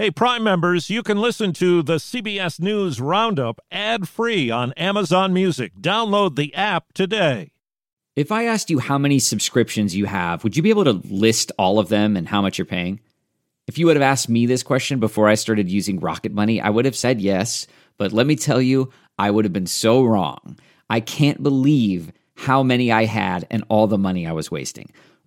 Hey, Prime members, you can listen to the CBS News Roundup ad free on Amazon Music. Download the app today. If I asked you how many subscriptions you have, would you be able to list all of them and how much you're paying? If you would have asked me this question before I started using Rocket Money, I would have said yes. But let me tell you, I would have been so wrong. I can't believe how many I had and all the money I was wasting.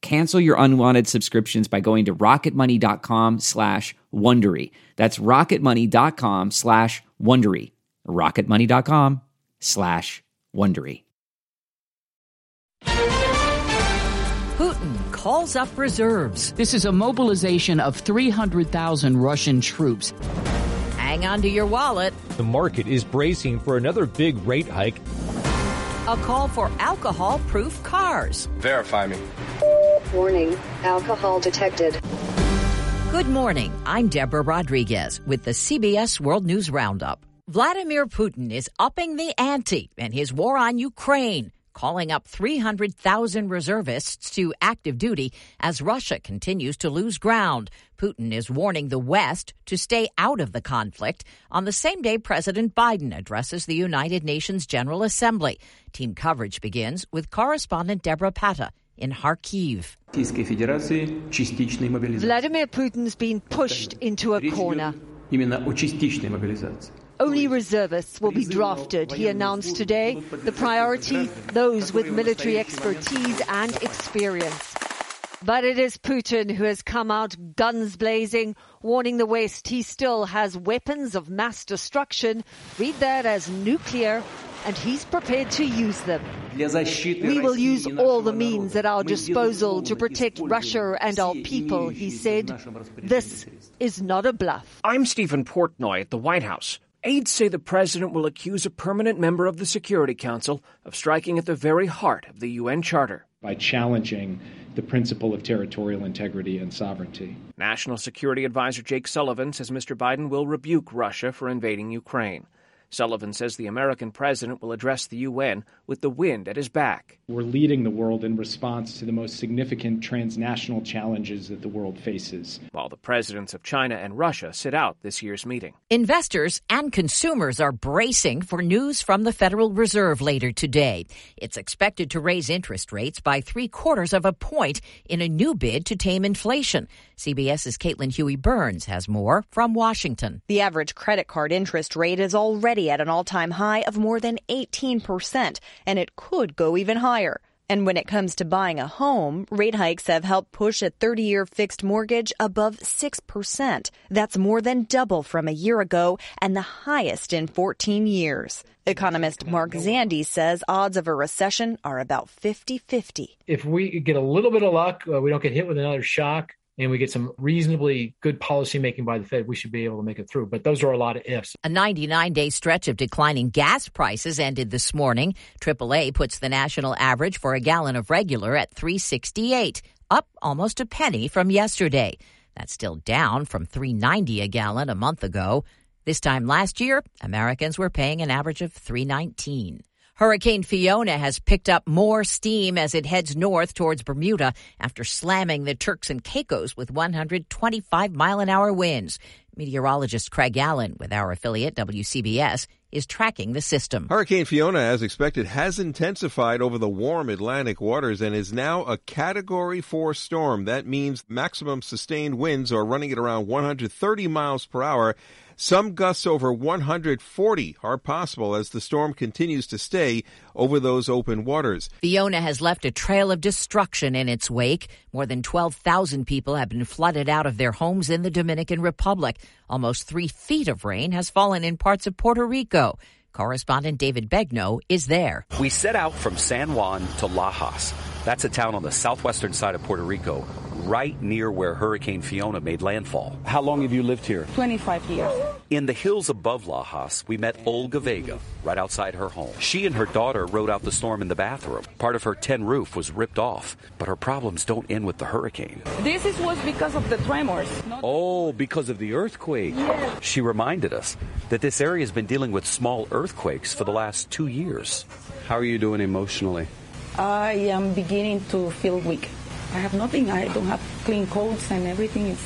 Cancel your unwanted subscriptions by going to rocketmoney.com slash Wondery. That's rocketmoney.com slash Wondery. rocketmoney.com slash Wondery. Putin calls up reserves. This is a mobilization of 300,000 Russian troops. Hang on to your wallet. The market is bracing for another big rate hike. A call for alcohol proof cars. Verify me. Warning, alcohol detected. Good morning. I'm Deborah Rodriguez with the CBS World News Roundup. Vladimir Putin is upping the ante in his war on Ukraine, calling up 300,000 reservists to active duty as Russia continues to lose ground. Putin is warning the West to stay out of the conflict on the same day President Biden addresses the United Nations General Assembly. Team coverage begins with correspondent Debora Patta in Kharkiv. Vladimir Putin's been pushed into a corner. Only reservists will be drafted, he announced today. The priority, those with military expertise and experience. But it is Putin who has come out guns blazing, warning the West he still has weapons of mass destruction, read that as nuclear, and he's prepared to use them. We will use all the means at our disposal to protect Russia and our people, he said. This is not a bluff. I'm Steven Portnoy at the White House. Aides say the president will accuse a permanent member of the Security Council of striking at the very heart of the UN Charter. By challenging the principle of territorial integrity and sovereignty. National Security Advisor Jake Sullivan says Mr. Biden will rebuke Russia for invading Ukraine. Sullivan says the American president will address the UN with the wind at his back. We're leading the world in response to the most significant transnational challenges that the world faces. While the presidents of China and Russia sit out this year's meeting. Investors and consumers are bracing for news from the Federal Reserve later today. It's expected to raise interest rates by three quarters of a point in a new bid to tame inflation. CBS's Caitlin Huey Burns has more from Washington. The average credit card interest rate is already at an all time high of more than 18%, and it could go even higher. And when it comes to buying a home, rate hikes have helped push a 30 year fixed mortgage above 6%. That's more than double from a year ago and the highest in 14 years. Economist Mark Zandi says odds of a recession are about 50 50. If we get a little bit of luck, uh, we don't get hit with another shock, and we get some reasonably good policy making by the Fed, we should be able to make it through. But those are a lot of ifs. A 99 day stretch of declining gas prices ended this morning. AAA puts the national average for a gallon of regular at 368, up almost a penny from yesterday. That's still down from 390 a gallon a month ago. This time last year, Americans were paying an average of 319. Hurricane Fiona has picked up more steam as it heads north towards Bermuda after slamming the Turks and Caicos with 125 mile an hour winds. Meteorologist Craig Allen with our affiliate WCBS is tracking the system. Hurricane Fiona, as expected, has intensified over the warm Atlantic waters and is now a Category 4 storm. That means maximum sustained winds are running at around 130 miles per hour some gusts over 140 are possible as the storm continues to stay over those open waters. Fiona has left a trail of destruction in its wake. More than 12,000 people have been flooded out of their homes in the Dominican Republic. Almost three feet of rain has fallen in parts of Puerto Rico. Correspondent David Begnaud is there. We set out from San Juan to Lajas. That's a town on the southwestern side of Puerto Rico, right near where Hurricane Fiona made landfall. How long have you lived here? 25 years. In the hills above Lajas, we met Olga Vega right outside her home. She and her daughter rode out the storm in the bathroom. Part of her tin roof was ripped off, but her problems don't end with the hurricane. This is was because of the tremors. Oh, because of the earthquake. Yes. She reminded us that this area has been dealing with small earthquakes for the last two years. How are you doing emotionally? I am beginning to feel weak. I have nothing. I don't have clean clothes and everything is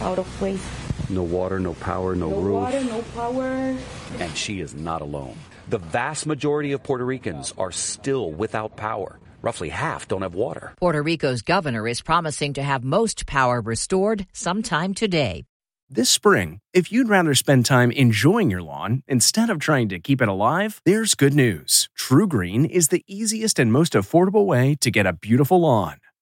out of place. No water, no power, no, no roof. water, no power. And she is not alone. The vast majority of Puerto Ricans are still without power. Roughly half don't have water. Puerto Rico's governor is promising to have most power restored sometime today. This spring, if you'd rather spend time enjoying your lawn instead of trying to keep it alive, there's good news. TruGreen is the easiest and most affordable way to get a beautiful lawn.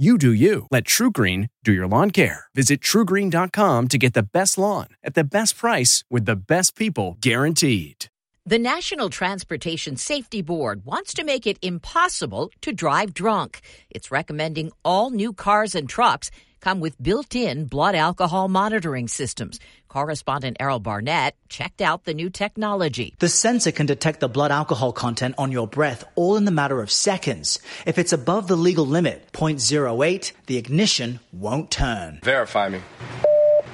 You do you. Let TruGreen do your lawn care. Visit trugreen.com to get the best lawn at the best price with the best people guaranteed. The National Transportation Safety Board wants to make it impossible to drive drunk. It's recommending all new cars and trucks come with built in blood alcohol monitoring systems. Correspondent Errol Barnett checked out the new technology. The sensor can detect the blood alcohol content on your breath all in the matter of seconds. If it's above the legal limit, 0.08, the ignition won't turn. Verify me.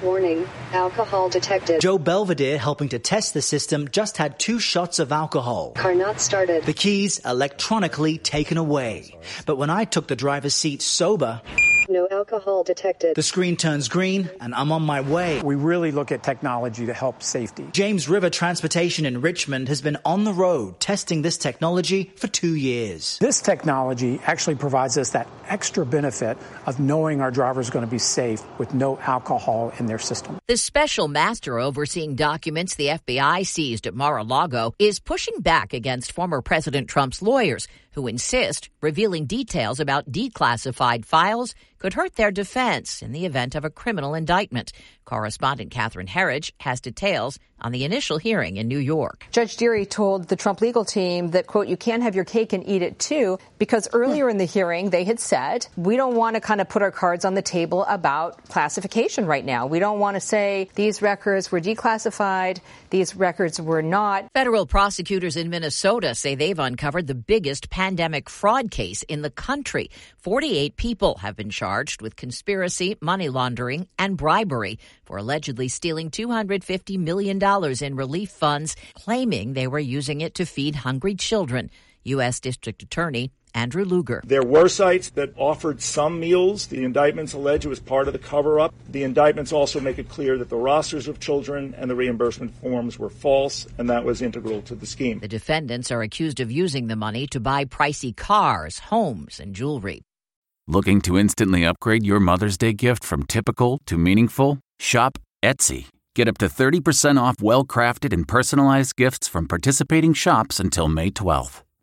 Warning, alcohol detected. Joe Belvedere, helping to test the system, just had two shots of alcohol. Car not started. The keys electronically taken away. But when I took the driver's seat sober, no alcohol detected. The screen turns green and I'm on my way. We really look at technology to help safety. James River Transportation in Richmond has been on the road testing this technology for two years. This technology actually provides us that extra benefit of knowing our driver is going to be safe with no alcohol in their system. The special master overseeing documents the FBI seized at Mar a Lago is pushing back against former President Trump's lawyers who insist revealing details about declassified files could hurt their defense in the event of a criminal indictment. Correspondent Catherine Herridge has details on the initial hearing in New York. Judge Dearie told the Trump legal team that, quote, you can't have your cake and eat it too, because earlier in the hearing they had said, we don't want to kind of put our cards on the table about classification right now. We don't want to say these records were declassified, these records were not. Federal prosecutors in Minnesota say they've uncovered the biggest pandemic fraud case in the country. 48 people have been charged with conspiracy, money laundering, and bribery for allegedly stealing $250 million in relief funds, claiming they were using it to feed hungry children. U.S. District Attorney Andrew Luger. There were sites that offered some meals. The indictments allege it was part of the cover up. The indictments also make it clear that the rosters of children and the reimbursement forms were false, and that was integral to the scheme. The defendants are accused of using the money to buy pricey cars, homes, and jewelry. Looking to instantly upgrade your Mother's Day gift from typical to meaningful? Shop Etsy. Get up to 30% off well crafted and personalized gifts from participating shops until May 12th.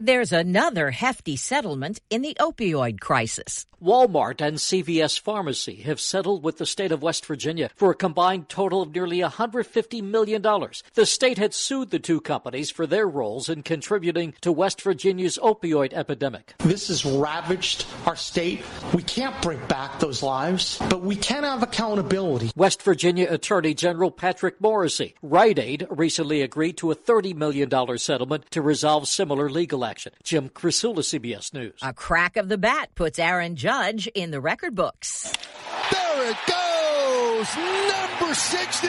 There's another hefty settlement in the opioid crisis. Walmart and CVS Pharmacy have settled with the state of West Virginia for a combined total of nearly $150 million. The state had sued the two companies for their roles in contributing to West Virginia's opioid epidemic. This has ravaged our state. We can't bring back those lives, but we can have accountability. West Virginia Attorney General Patrick Morrisey, Rite Aid recently agreed to a $30 million settlement to resolve similar legal action. Jim Krasula, CBS News. A crack of the bat puts Aaron Judge in the record books. There it goes! Number 60!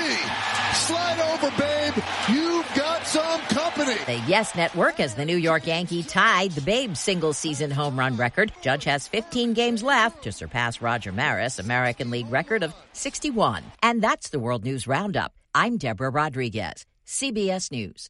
Slide over, babe. You've got some company. The Yes Network as the New York Yankee tied the Babe single season home run record. Judge has 15 games left to surpass Roger Maris' American League record of 61. And that's the World News Roundup. I'm Deborah Rodriguez, CBS News.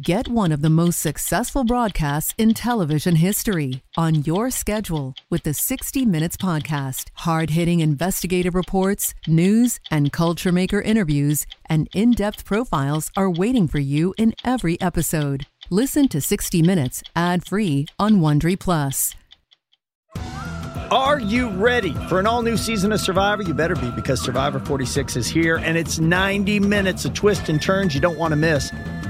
Get one of the most successful broadcasts in television history on your schedule with the 60 Minutes podcast. Hard hitting investigative reports, news, and culture maker interviews, and in depth profiles are waiting for you in every episode. Listen to 60 Minutes ad free on Wondery Plus. Are you ready for an all new season of Survivor? You better be because Survivor 46 is here and it's 90 minutes of twists and turns you don't want to miss.